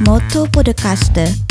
Moto Podcaster.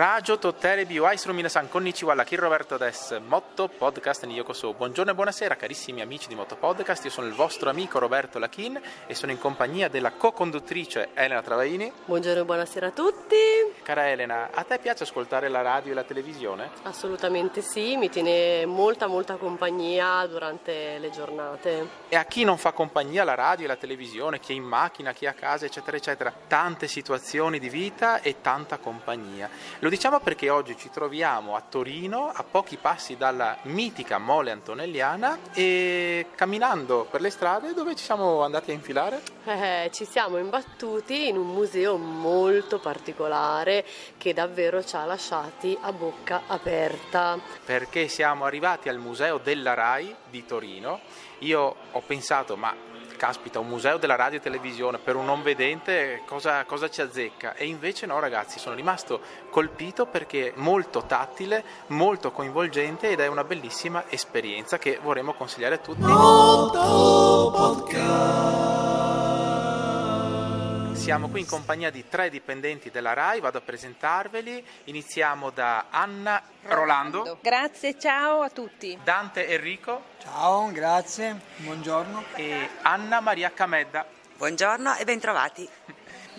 Radio Tottere Biwai sono minasan konnichiwa, la Roberto des Motto Podcast ni Yokoso. Buongiorno e buonasera carissimi amici di Motto Podcast, io sono il vostro amico Roberto Lachin e sono in compagnia della co-conduttrice Elena Travaini. Buongiorno e buonasera a tutti. Cara Elena, a te piace ascoltare la radio e la televisione? Assolutamente sì, mi tiene molta molta compagnia durante le giornate. E a chi non fa compagnia la radio e la televisione, chi è in macchina, chi è a casa, eccetera, eccetera, tante situazioni di vita e tanta compagnia. Lo diciamo perché oggi ci troviamo a Torino, a pochi passi dalla mitica Mole Antonelliana e camminando per le strade dove ci siamo andati a infilare? Eh, ci siamo imbattuti in un museo molto particolare che davvero ci ha lasciati a bocca aperta. Perché siamo arrivati al Museo della RAI di Torino. Io ho pensato, ma caspita, un museo della radio e televisione per un non vedente cosa, cosa ci azzecca? E invece no ragazzi, sono rimasto colpito perché molto tattile, molto coinvolgente ed è una bellissima esperienza che vorremmo consigliare a tutti. Molto podcast. Siamo qui in compagnia di tre dipendenti della RAI, vado a presentarveli. Iniziamo da Anna Rolando. Grazie, ciao a tutti. Dante Enrico. Ciao, grazie, buongiorno. E Anna Maria Camedda. Buongiorno e bentrovati.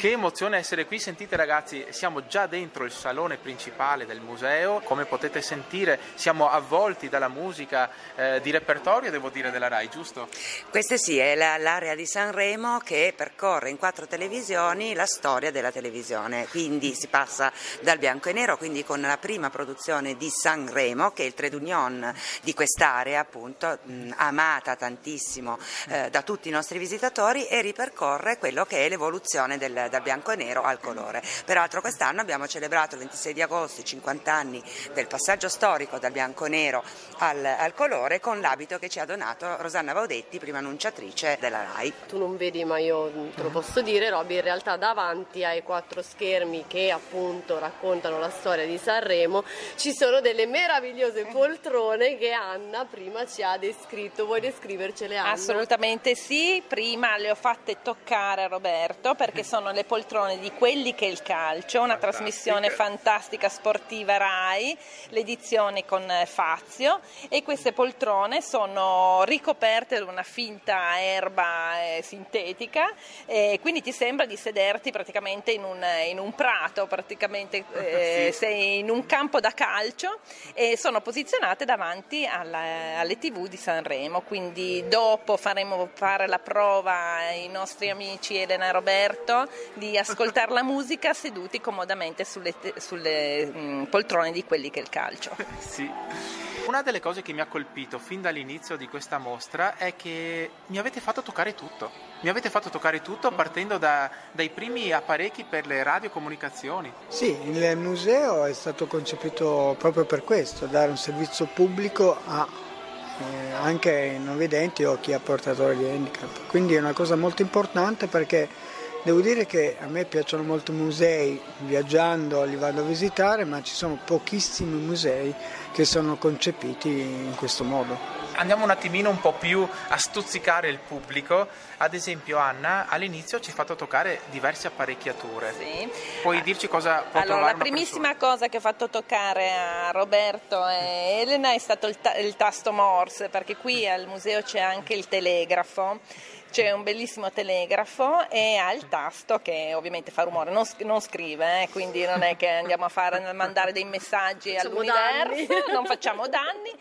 Che emozione essere qui, sentite ragazzi, siamo già dentro il salone principale del museo, come potete sentire siamo avvolti dalla musica eh, di repertorio, devo dire, della RAI, giusto? Questa sì, è la, l'area di Sanremo che percorre in quattro televisioni la storia della televisione, quindi si passa dal bianco e nero, quindi con la prima produzione di Sanremo, che è il trade union di quest'area, appunto, mh, amata tantissimo eh, da tutti i nostri visitatori e ripercorre quello che è l'evoluzione del da bianco e nero al colore. Peraltro quest'anno abbiamo celebrato il 26 di agosto i 50 anni del passaggio storico dal bianco e nero al, al colore con l'abito che ci ha donato Rosanna Baudetti, prima annunciatrice della RAI. Tu non vedi ma io te lo posso dire Roby, in realtà davanti ai quattro schermi che appunto raccontano la storia di Sanremo ci sono delle meravigliose poltrone che Anna prima ci ha descritto. Vuoi descrivercele Anna? Assolutamente sì, prima le ho fatte toccare a Roberto perché sono le le poltrone di Quelli che è il calcio, una Fantastica. trasmissione fantastica sportiva RAI, l'edizione con eh, Fazio e queste poltrone sono ricoperte da una finta erba eh, sintetica e quindi ti sembra di sederti praticamente in un, in un prato, praticamente eh, sì. sei in un campo da calcio e sono posizionate davanti alla, alle tv di Sanremo, quindi dopo faremo fare la prova ai nostri amici Elena e Roberto di ascoltare la musica seduti comodamente sulle, sulle mh, mm, poltrone di quelli che è il calcio. sì. Una delle cose che mi ha colpito fin dall'inizio di questa mostra è che mi avete fatto toccare tutto. Mi avete fatto toccare tutto partendo da, dai primi apparecchi per le radiocomunicazioni. Sì, il museo è stato concepito proprio per questo, dare un servizio pubblico a eh, anche ai non vedenti o chi ha portatore di handicap. Quindi è una cosa molto importante perché Devo dire che a me piacciono molto i musei, viaggiando li vado a visitare, ma ci sono pochissimi musei che sono concepiti in questo modo. Andiamo un attimino un po' più a stuzzicare il pubblico. Ad esempio, Anna all'inizio ci ha fatto toccare diverse apparecchiature. Sì. Puoi ah. dirci cosa può allora, La primissima persona? cosa che ho fatto toccare a Roberto e Elena è stato il, ta- il tasto Morse, perché qui al museo c'è anche il telegrafo c'è un bellissimo telegrafo e ha il tasto che ovviamente fa rumore, non, non scrive, eh, quindi non è che andiamo a, fare, a mandare dei messaggi facciamo all'universo, danni. non facciamo danni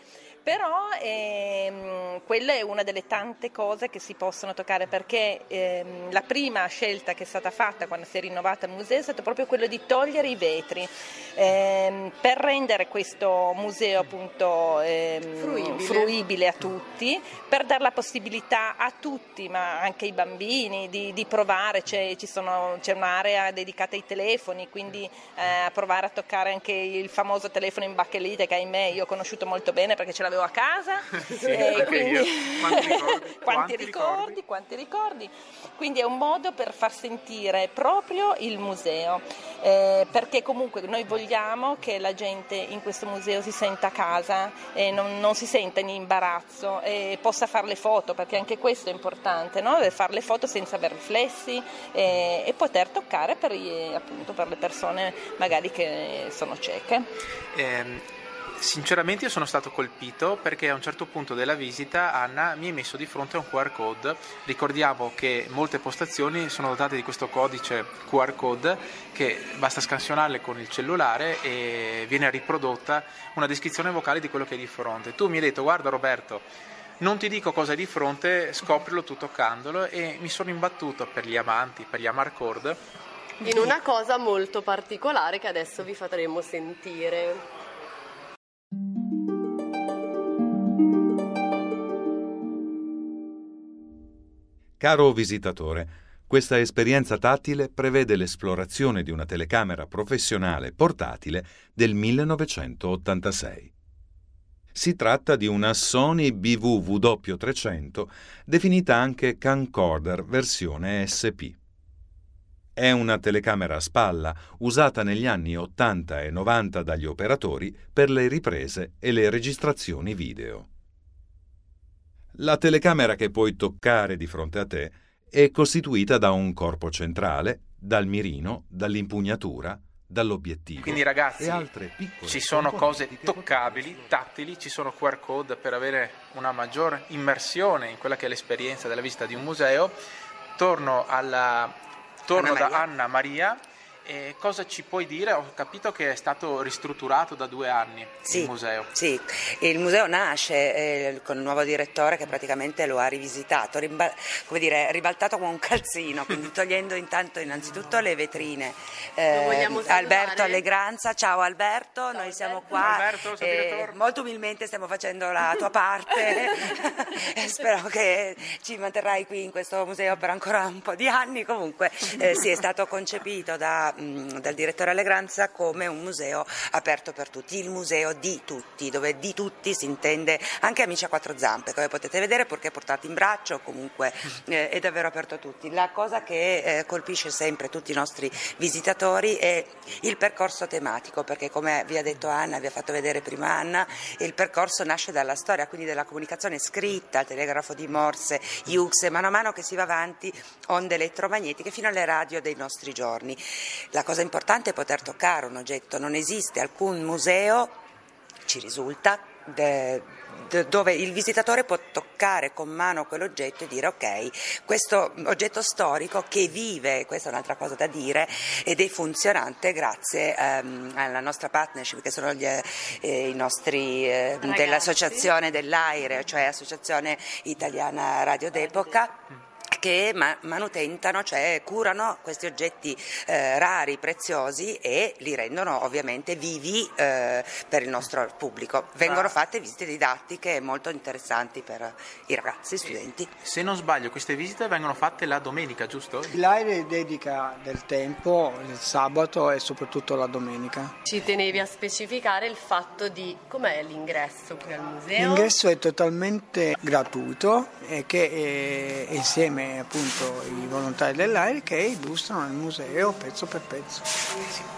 però ehm, quella è una delle tante cose che si possono toccare perché ehm, la prima scelta che è stata fatta quando si è rinnovato il museo è stata proprio quella di togliere i vetri ehm, per rendere questo museo appunto ehm, fruibile. fruibile. a tutti, per dare la possibilità a tutti, ma anche ai bambini, di, di provare, c'è, sono, c'è, un'area dedicata ai telefoni, quindi eh, a provare a toccare anche il famoso telefono in bachelite che ahimè io ho conosciuto molto bene perché ce l'ha l'avevo a casa. sì, eh, quindi... quanti, ricordi, quanti, ricordi, quanti ricordi. Quindi è un modo per far sentire proprio il museo, eh, perché comunque noi vogliamo che la gente in questo museo si senta a casa e non, non si senta in imbarazzo e possa fare le foto, perché anche questo è importante, no? fare le foto senza aver riflessi e, e poter toccare per, appunto, per le persone magari che sono cieche. Eh, Sinceramente io sono stato colpito perché a un certo punto della visita Anna mi ha messo di fronte a un QR code. Ricordiamo che molte postazioni sono dotate di questo codice QR code che basta scansionarle con il cellulare e viene riprodotta una descrizione vocale di quello che è di fronte. Tu mi hai detto guarda Roberto, non ti dico cosa è di fronte, scoprilo tu toccandolo e mi sono imbattuto per gli amanti, per gli Amarcord. In una cosa molto particolare che adesso vi faremo sentire. Caro visitatore, questa esperienza tattile prevede l'esplorazione di una telecamera professionale portatile del 1986. Si tratta di una Sony BVW300, definita anche camcorder versione SP. È una telecamera a spalla usata negli anni 80 e 90 dagli operatori per le riprese e le registrazioni video. La telecamera che puoi toccare di fronte a te è costituita da un corpo centrale, dal mirino, dall'impugnatura, dall'obiettivo. Quindi ragazzi, ci sono cose toccabili, tattili, ci sono QR code per avere una maggiore immersione in quella che è l'esperienza della visita di un museo. Torno, alla, torno Anna da Anna Maria e cosa ci puoi dire? Ho capito che è stato ristrutturato da due anni sì, il museo. Sì, il museo nasce eh, con un nuovo direttore che praticamente lo ha rivisitato, rimba- come dire, ribaltato come un calzino, quindi togliendo intanto innanzitutto le vetrine. Eh, Alberto Allegranza, ciao Alberto, ciao, noi siamo qua. Alberto, eh, molto umilmente stiamo facendo la tua parte spero che ci manterrai qui in questo museo per ancora un po' di anni. Comunque eh, sì, è stato concepito da dal direttore Allegranza come un museo aperto per tutti, il museo di tutti, dove di tutti si intende anche amici a quattro zampe, come potete vedere perché portati in braccio, comunque eh, è davvero aperto a tutti. La cosa che eh, colpisce sempre tutti i nostri visitatori è il percorso tematico, perché come vi ha detto Anna, vi ha fatto vedere prima Anna, il percorso nasce dalla storia, quindi della comunicazione scritta, telegrafo di Morse, Hughes, mano a mano che si va avanti, onde elettromagnetiche fino alle radio dei nostri giorni. La cosa importante è poter toccare un oggetto, non esiste alcun museo, ci risulta, de, de, dove il visitatore può toccare con mano quell'oggetto e dire ok, questo oggetto storico che vive, questa è un'altra cosa da dire, ed è funzionante grazie ehm, alla nostra partnership che sono gli, eh, i nostri eh, dell'associazione dell'AIRE, cioè Associazione Italiana Radio d'Epoca che manutentano, cioè curano questi oggetti eh, rari, preziosi e li rendono ovviamente vivi eh, per il nostro pubblico. Vengono fatte visite didattiche molto interessanti per i ragazzi, gli studenti. Se non sbaglio, queste visite vengono fatte la domenica, giusto? L'AIRE dedica del tempo il sabato e soprattutto la domenica. Ci tenevi a specificare il fatto di com'è l'ingresso qui al museo? L'ingresso è totalmente gratuito e che è insieme appunto i volontari dell'AIRE che illustrano il museo pezzo per pezzo.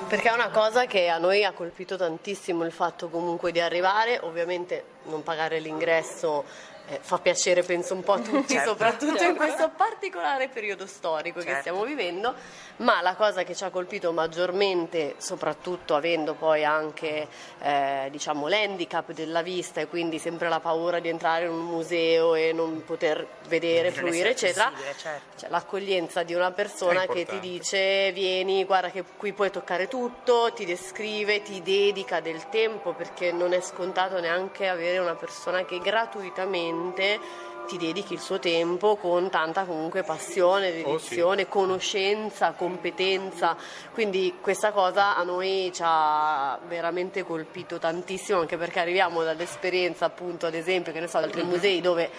Perché è una cosa che a noi ha colpito tantissimo il fatto comunque di arrivare, ovviamente non pagare l'ingresso eh, fa piacere penso un po' a tutti, certo, soprattutto certo. in questo particolare periodo storico certo. che stiamo vivendo, ma la cosa che ci ha colpito maggiormente, soprattutto avendo poi anche eh, diciamo, l'handicap della vista e quindi sempre la paura di entrare in un museo e non poter vedere, non fruire, eccetera, certo. cioè, l'accoglienza di una persona che ti dice vieni, guarda che qui puoi toccare tutto, ti descrive, ti dedica del tempo perché non è scontato neanche avere una persona che gratuitamente veramente ti dedichi il suo tempo con tanta comunque passione, dedizione, oh, sì. conoscenza, competenza. Quindi questa cosa a noi ci ha veramente colpito tantissimo, anche perché arriviamo dall'esperienza appunto ad esempio che ne so, da altri musei dove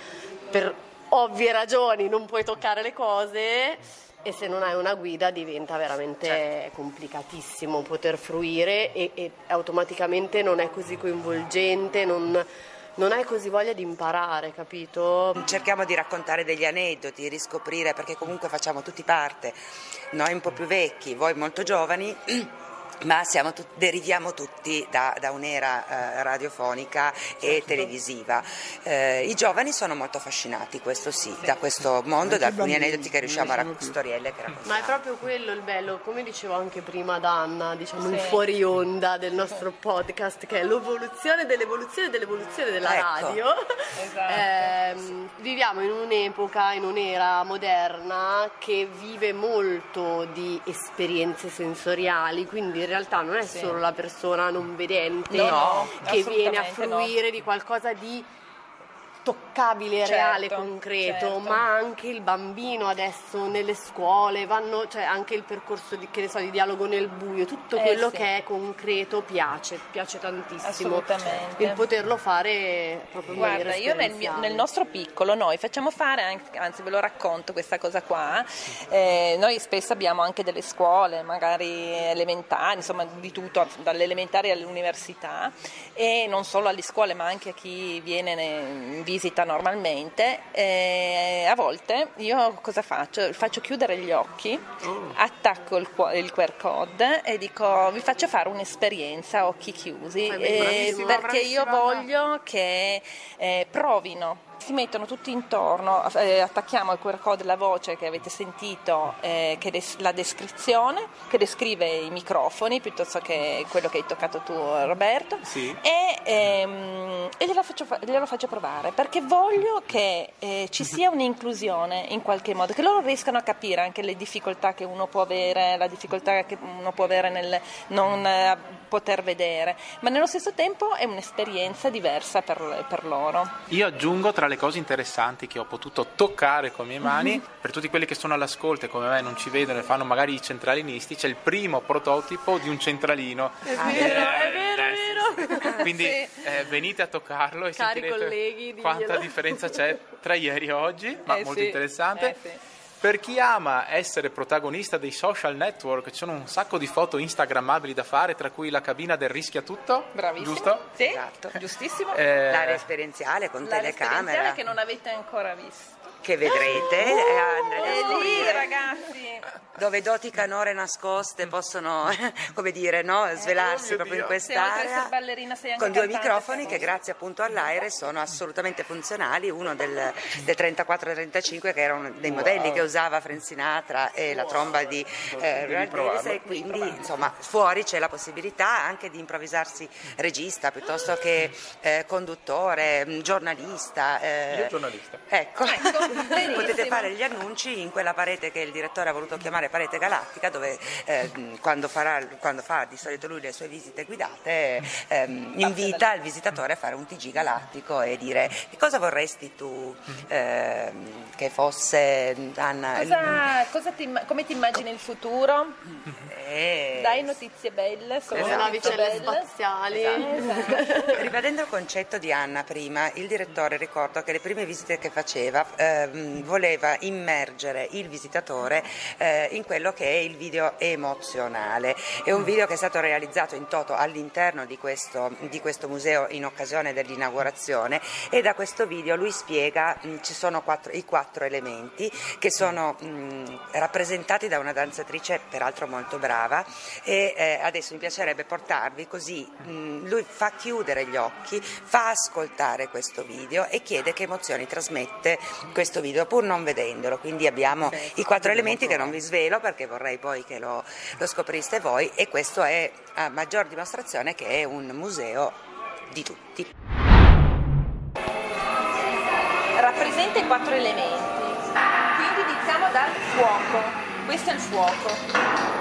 per ovvie ragioni non puoi toccare le cose e se non hai una guida diventa veramente certo. complicatissimo poter fruire e, e automaticamente non è così coinvolgente, non, non hai così voglia di imparare, capito? Cerchiamo di raccontare degli aneddoti, riscoprire, perché comunque facciamo tutti parte, noi un po' più vecchi, voi molto giovani. ma tut- deriviamo tutti da, da un'era eh, radiofonica e certo. televisiva. Eh, I giovani sono molto affascinati, questo sì, da questo mondo, da alcuni aneddoti che riusciamo a raccontare, storielle che raccontiamo. Ma è proprio quello il bello, come dicevo anche prima ad Anna, diciamo sì. il fuori onda del nostro podcast, che è l'evoluzione dell'evoluzione dell'evoluzione della ecco. radio. Esatto. Eh, viviamo in un'epoca, in un'era moderna che vive molto di esperienze sensoriali, quindi in realtà non è sì. solo la persona non vedente no, che viene a fruire no. di qualcosa di toccabile, certo, reale, concreto, certo. ma anche il bambino adesso nelle scuole, vanno, cioè anche il percorso di, so, di dialogo nel buio, tutto eh, quello sì. che è concreto piace, piace tantissimo. Assolutamente. Il poterlo fare proprio Guarda, io nel, mio, nel, nostro piccolo noi facciamo fare, anche, anzi ve lo racconto questa cosa qua, eh, noi spesso abbiamo anche delle scuole, magari elementari, insomma di tutto, dalle elementari all'università e non solo alle scuole ma anche a chi viene in visita normalmente, eh, a volte io cosa faccio? Faccio chiudere gli occhi, oh. attacco il, il, QR code e dico vi faccio fare un'esperienza a occhi chiusi eh, perché io voglio che eh, provino si mettono tutti intorno, eh, attacchiamo al QR code la voce che avete sentito, eh, che des- la descrizione, che descrive i microfoni piuttosto che quello che hai toccato tu Roberto sì. e, ehm, e glielo, faccio, glielo, faccio, provare perché voglio che eh, ci sia un'inclusione in qualche modo, che loro riescano a capire anche le difficoltà che uno può avere, la difficoltà che uno può avere nel non eh, poter vedere, ma nello stesso tempo è un'esperienza diversa per, per loro. Io aggiungo tra le le cose interessanti che ho potuto toccare con le mie mani, mm-hmm. per tutti quelli che sono all'ascolto e come me non ci vedono e fanno magari i centralinisti, c'è il primo prototipo di un centralino. È vero, eh, è vero, è vero. Quindi sì. eh, venite a toccarlo e Cari sentirete colleghi, quanta differenza c'è tra ieri e oggi, ma eh molto sì, interessante. Eh sì. Per chi ama essere protagonista dei social network, ci sono un sacco di foto instagrammabili da fare, tra cui la cabina del rischia tutto. Bravissimo. Giusto? Sì, esatto. giustissimo. Eh, L'area esperienziale con L'area telecamera. esperienziale che non avete ancora visto che vedrete uh, è lì ragazzi. dove doti canore nascoste possono come dire no, svelarsi oh proprio Dio. in quest'area con due microfoni che grazie appunto all'aire sono assolutamente funzionali uno del, del 34-35 che era uno dei modelli che usava Frank Sinatra e la tromba di eh, Brad e quindi insomma fuori c'è la possibilità anche di improvvisarsi regista piuttosto che eh, conduttore giornalista eh, io giornalista. Ecco, ecco potete fare gli annunci in quella parete che il direttore ha voluto chiamare parete galattica dove eh, quando, farà, quando, fa di solito lui le sue visite guidate ehm, invita il visitatore a fare un TG galattico e dire che cosa vorresti tu ehm, che fosse Anna cosa, cosa ti, come ti immagini il futuro? Eh, Dai notizie belle come esatto. navicelle spaziali esatto. ribadendo il concetto di Anna prima il direttore ricordo che le prime visite che faceva eh, ehm, voleva immergere il visitatore eh, in quello che è il video emozionale. È un video che è stato realizzato in toto all'interno di questo, di questo museo in occasione dell'inaugurazione e da questo video lui spiega, mh, ci sono quattro, i quattro elementi che sono mh, rappresentati da una danzatrice peraltro molto brava e eh, adesso mi piacerebbe portarvi così, mh, lui fa chiudere gli occhi, fa ascoltare questo video e chiede che emozioni trasmette questo questo video pur non vedendolo, quindi abbiamo i quattro elementi che non vi svelo perché vorrei poi che lo, lo scopriste voi. E questo è a maggior dimostrazione che è un museo di tutti. Rappresenta i quattro elementi, quindi iniziamo dal fuoco, questo è il fuoco.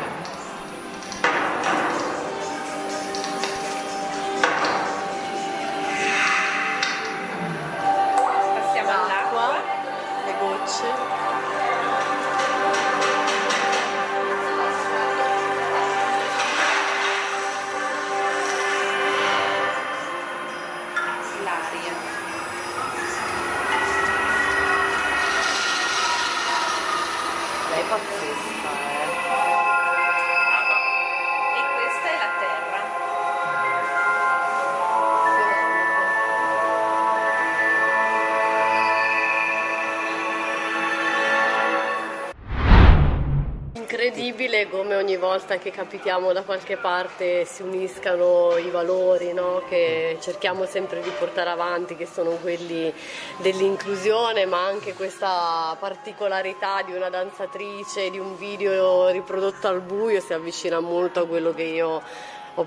Come ogni volta che capitiamo da qualche parte si uniscano i valori no? che cerchiamo sempre di portare avanti, che sono quelli dell'inclusione, ma anche questa particolarità di una danzatrice, di un video riprodotto al buio si avvicina molto a quello che io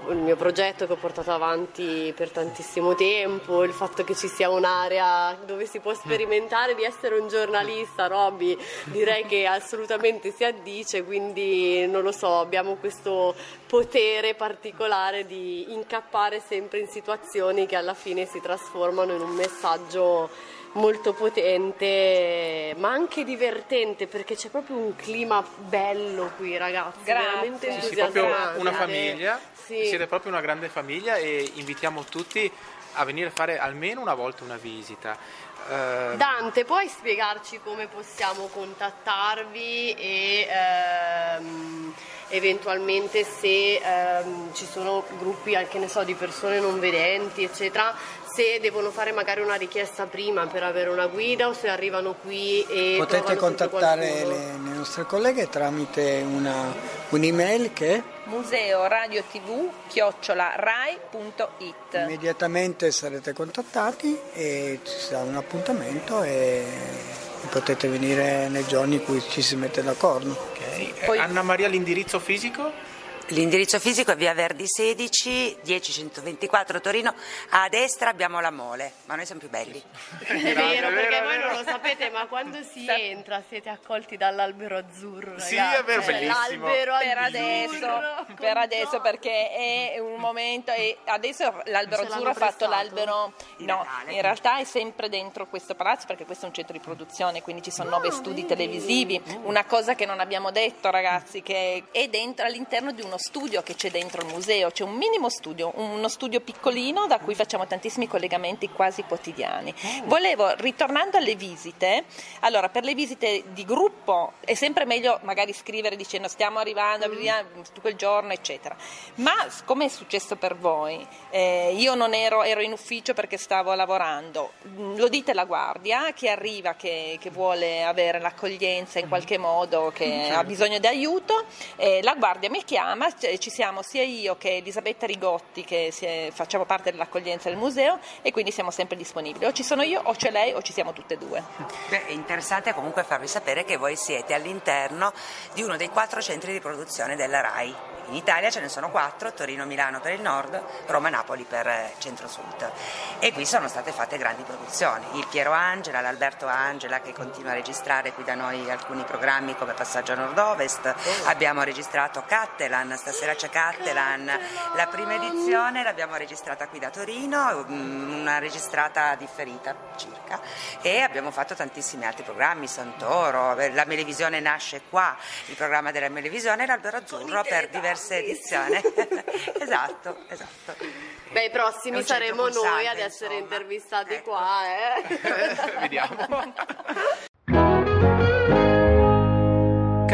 il mio progetto che ho portato avanti per tantissimo tempo, il fatto che ci sia un'area dove si può sperimentare di essere un giornalista, Robby, direi che assolutamente si addice, quindi non lo so, abbiamo questo potere particolare di incappare sempre in situazioni che alla fine si trasformano in un messaggio molto potente, ma anche divertente perché c'è proprio un clima bello qui, ragazzi. Grazie. Veramente Sì, sì, proprio una famiglia, Sì. siete proprio una grande famiglia e invitiamo tutti a venire a fare almeno una volta una visita. Eh, Dante, puoi spiegarci come possiamo contattarvi e ehm, eventualmente se ehm, ci sono gruppi anche ne so, di persone non vedenti, eccetera, se devono fare magari una richiesta prima per avere una guida o se arrivano qui e Potete contattare le, le nostre colleghe tramite una, un'email che Museo Radio TV chiocciola rai.it immediatamente sarete contattati e ci sarà un appuntamento e potete venire nei giorni in cui ci si mette d'accordo. ok. Eh, Poi- Anna Maria, l'indirizzo fisico? L'indirizzo fisico è via Verdi 16, 10124 Torino, a destra abbiamo la mole, ma noi siamo più belli. È vero, è perché voi vero. non lo sapete, ma quando si entra siete accolti dall'albero azzurro. Sì, ragazzi. è vero, Cioè, bellissimo. L'albero per azzurro, adesso, per adesso perché è un momento e adesso l'albero azzurro ha fatto l'albero no in realtà è sempre dentro questo palazzo perché questo è un centro di produzione quindi ci sono nove studi televisivi una cosa che non abbiamo detto ragazzi che è dentro all'interno di uno studio che c'è dentro il museo c'è un minimo studio uno studio piccolino da cui facciamo tantissimi collegamenti quasi quotidiani. Volevo ritornando alle visite allora per le visite di gruppo è sempre meglio magari scrivere dicendo stiamo arrivando vediamo quel giorno eccetera. Ma come è successo per voi eh, io non ero, ero in ufficio perché stavo lavorando Mm, lo dite la guardia che arriva che, che vuole avere l'accoglienza in qualche modo che ha bisogno di aiuto eh, la guardia mi chiama c- ci siamo sia io che Elisabetta Rigotti che è- facciamo parte dell'accoglienza del museo e quindi siamo sempre disponibili o ci sono io o c'è lei o ci siamo tutte e due Beh, è interessante comunque farvi sapere che voi siete all'interno di uno dei quattro centri di produzione della RAI. In Italia ce ne sono quattro, Torino-Milano per il nord, Roma-Napoli per eh, centro-sud. E qui sono state fatte grandi produzioni. Il Piero Angela, l'Alberto Angela che continua a registrare qui da noi alcuni programmi come Passaggio a Nord-Ovest. Abbiamo registrato Cattelan, stasera c'è Cattelan. La prima edizione l'abbiamo registrata qui da Torino, mm, una registrata differita circa. E abbiamo fatto tantissimi altri programmi, Santoro, eh, la Melevisione nasce qua, il programma della Melevisione, l'Albero Azzurro per diverse edizioni. esatto, esatto. Beh, i prossimi saremo noi ad essere insomma. intervistati Ecco. qua, eh. Vediamo.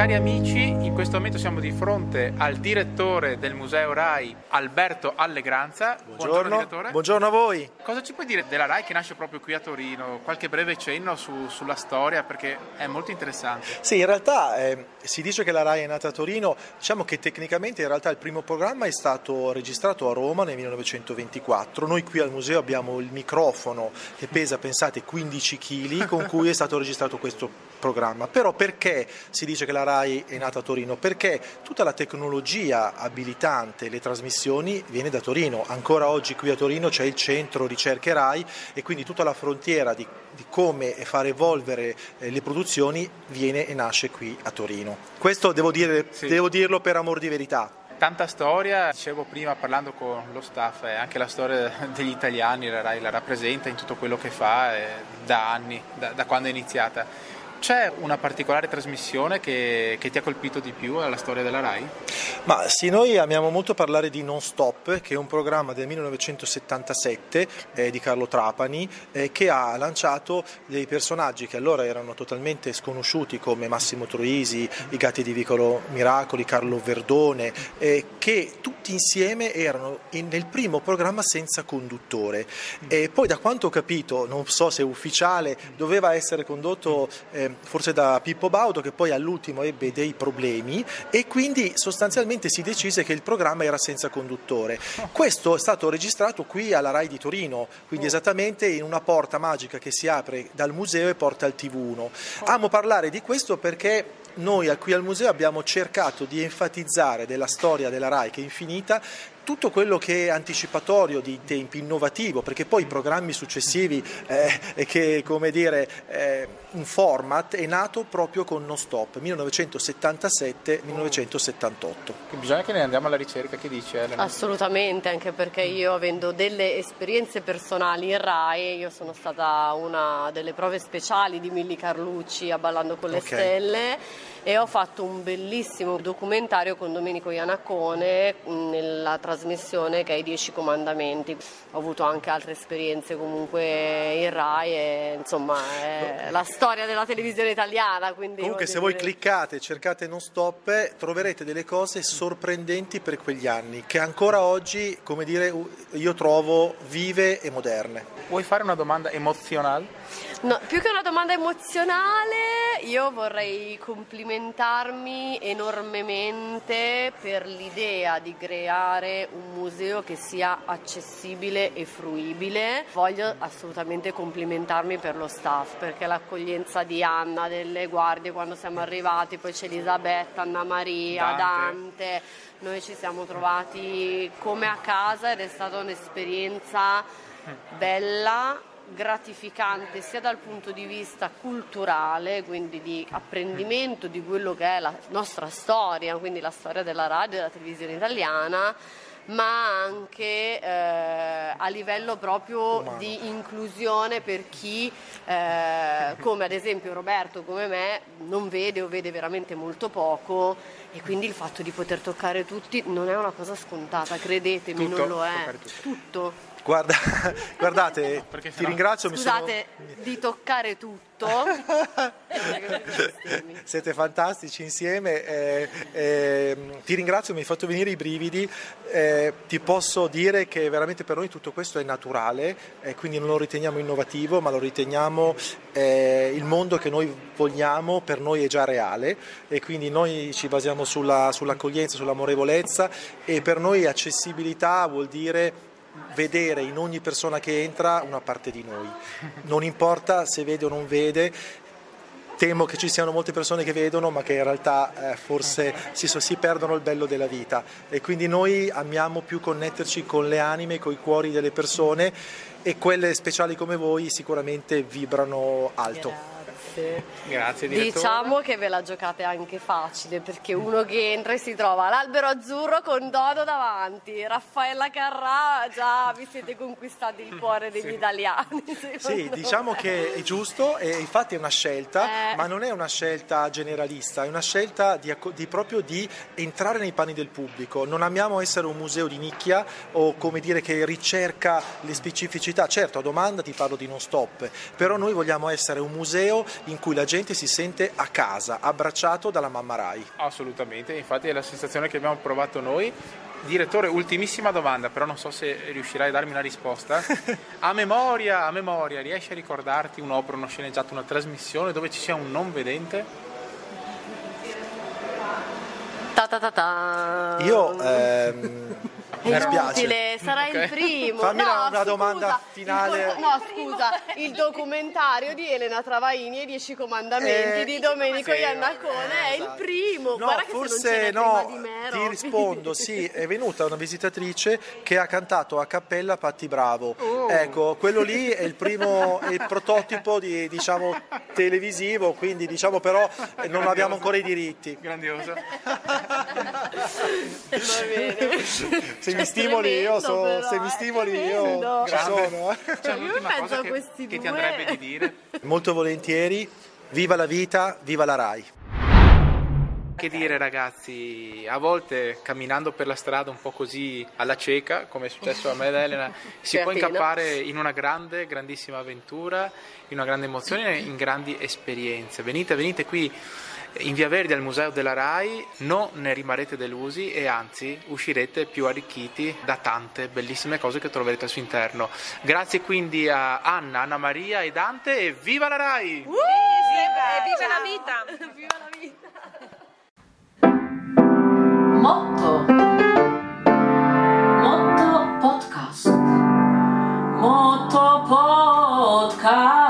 Cari amici, in questo momento siamo di fronte al direttore del Museo RAI, Alberto Allegranza. Buongiorno, direttore. buongiorno a voi. Cosa ci puoi dire della RAI che nasce proprio qui a Torino? Qualche breve cenno su- sulla storia perché è molto interessante. Sì, in realtà eh, si dice che la RAI è nata a Torino, diciamo che tecnicamente in realtà il primo programma è stato registrato a Roma nel 1924. Noi qui al museo abbiamo il microfono che pesa, pensate, 15 kg con cui è stato registrato questo programma. Però perché si dice che la RAI è nata a Torino? Perché tutta la tecnologia abilitante le trasmissioni viene da Torino. Ancora oggi qui a Torino c'è il centro ricerche RAI e quindi tutta la frontiera di, di come far evolvere eh, le produzioni viene e nasce qui a Torino. Questo devo, dire- Sì. devo dirlo per amor di verità. Tanta storia, dicevo prima parlando con lo staff, eh, anche la storia degli italiani, la RAI la rappresenta in tutto quello che fa eh, da anni, da, da quando è iniziata. C'è una particolare trasmissione che, che ti ha colpito di più alla storia della RAI? Ma sì, noi amiamo molto parlare di Non Stop, che è un programma del 1977 eh, di Carlo Trapani, eh, che ha lanciato dei personaggi che allora erano totalmente sconosciuti come Massimo Troisi, i gatti di Vicolo Miracoli, Carlo Verdone, eh, che tutti insieme erano in- nel primo programma senza conduttore. E poi da quanto ho capito, non so se è ufficiale, doveva essere condotto eh, forse da Pippo Baudo che poi all'ultimo ebbe dei problemi e quindi sostanzialmente si decise che il programma era senza conduttore. Questo è stato registrato qui alla RAI di Torino, quindi esattamente in una porta magica che si apre dal museo e porta al TV1. Amo parlare di questo perché noi qui al museo abbiamo cercato di enfatizzare della storia della RAI che è infinita tutto quello che è anticipatorio di tempi, innovativo, perché poi i programmi successivi, eh, che come dire, eh, un format è nato proprio con Non Stop, 1977-1978. Bisogna che ne andiamo alla ricerca, che dice Elena? Assolutamente, anche perché io avendo delle esperienze personali in RAI, io sono stata una delle prove speciali di Milli Carlucci a Ballando con le Ok. Stelle e ho fatto un bellissimo documentario con Domenico Iannacone mh, nella trasmissione che è I Dieci Comandamenti. Ho avuto anche altre esperienze comunque in RAI e insomma è la storia della televisione italiana. Quindi Comunque se voi dire- cliccate e cercate Non Stop troverete delle cose sorprendenti per quegli anni che ancora oggi, come dire, io trovo vive e moderne. Vuoi fare una domanda emozionale? No, più che una domanda emozionale, io vorrei complimentarmi enormemente per l'idea di creare un museo che sia accessibile e fruibile. Voglio assolutamente complimentarmi per lo staff, perché l'accoglienza di Anna, delle guardie quando siamo arrivati, poi c'è Elisabetta, Anna Maria, Dante. Dante, noi ci siamo trovati come a casa ed è stata un'esperienza bella, gratificante sia dal punto di vista culturale, quindi di apprendimento di quello che è la nostra storia, quindi la storia della radio e della televisione italiana, ma anche eh, a livello proprio di inclusione per chi, eh, come ad esempio Roberto, come me, non vede o vede veramente molto poco e quindi il fatto di poter toccare tutti non è una cosa scontata, credetemi, Tutto, non lo è. Tutto. Guarda, guardate, perché ti ringrazio, mi sono- Scusate, di toccare tutto. Siete fantastici insieme, eh, eh, ti ringrazio, mi hai fatto venire i brividi, eh, ti posso dire che veramente per noi tutto questo è naturale, eh, quindi non lo riteniamo innovativo, ma lo riteniamo eh, il mondo che noi vogliamo, per noi è già reale e quindi noi ci basiamo sulla, sull'accoglienza, sull'amorevolezza e per noi accessibilità vuol dire vedere in ogni persona che entra una parte di noi, non importa se vede o non vede, temo che ci siano molte persone che vedono ma che in realtà eh, forse si, si perdono il bello della vita e quindi noi amiamo più connetterci con le anime, con i cuori delle persone e quelle speciali come voi sicuramente vibrano alto. Grazie. Grazie direttore. Diciamo che ve la giocate anche facile perché uno che entra e si trova l'albero azzurro con Dodo davanti, Raffaella Carrà, già vi siete conquistati il cuore degli italiani. Sì, diciamo me. che è giusto e infatti è una scelta, Eh. ma non è una scelta generalista, è una scelta di, di proprio di entrare nei panni del pubblico. Non amiamo essere un museo di nicchia o come dire che ricerca le specificità. Certo, a domanda ti parlo di non stop, però noi vogliamo essere un museo in cui la gente si sente a casa, abbracciato dalla mamma Rai. Assolutamente, infatti è la sensazione che abbiamo provato noi. Direttore, ultimissima domanda, però non so se riuscirai a darmi una risposta. A memoria, a memoria, riesci a ricordarti un'opera, uno sceneggiato, una trasmissione dove ci sia un non vedente? Ta ta ta ta. Io ehm, È inutile, sarà il Ok. primo. Fammi no, una- scusa, domanda il finale. do- no, scusa, il documentario di Elena Travaini e i Dieci Comandamenti Eh, di Domenico sì, Iannacone è il Esatto. primo. No, Guarda che se non forse no, prima di me, ti rispondo, sì, è venuta una visitatrice che ha cantato a cappella Patti Bravo. Oh. Ecco, quello lì è il primo, è il prototipo di, diciamo, televisivo, quindi diciamo però eh, non abbiamo ancora i diritti. Grandioso. Va bene. Se mi stimoli io, so- Tremendo, però, se mi eh, stimoli io ci sono. eh. C'è Io un'ultima penso cosa a che, questi che ti due. andrebbe di dire. Molto volentieri, viva la vita, viva la RAI. Che dire ragazzi, a volte camminando per la strada un po' così alla cieca, come è successo a me ed Elena, si può incappare in una grande, grandissima avventura, in una grande emozione, in grandi esperienze. Venite, venite qui in Via Verdi al Museo della RAI non ne rimarrete delusi e anzi uscirete più arricchiti da tante bellissime cose che troverete al suo interno. Grazie quindi a Anna, Anna Maria e Dante e viva la RAI! Uh, viva! E viva la vita! viva la vita! Motto Motto Podcast Motto Podcast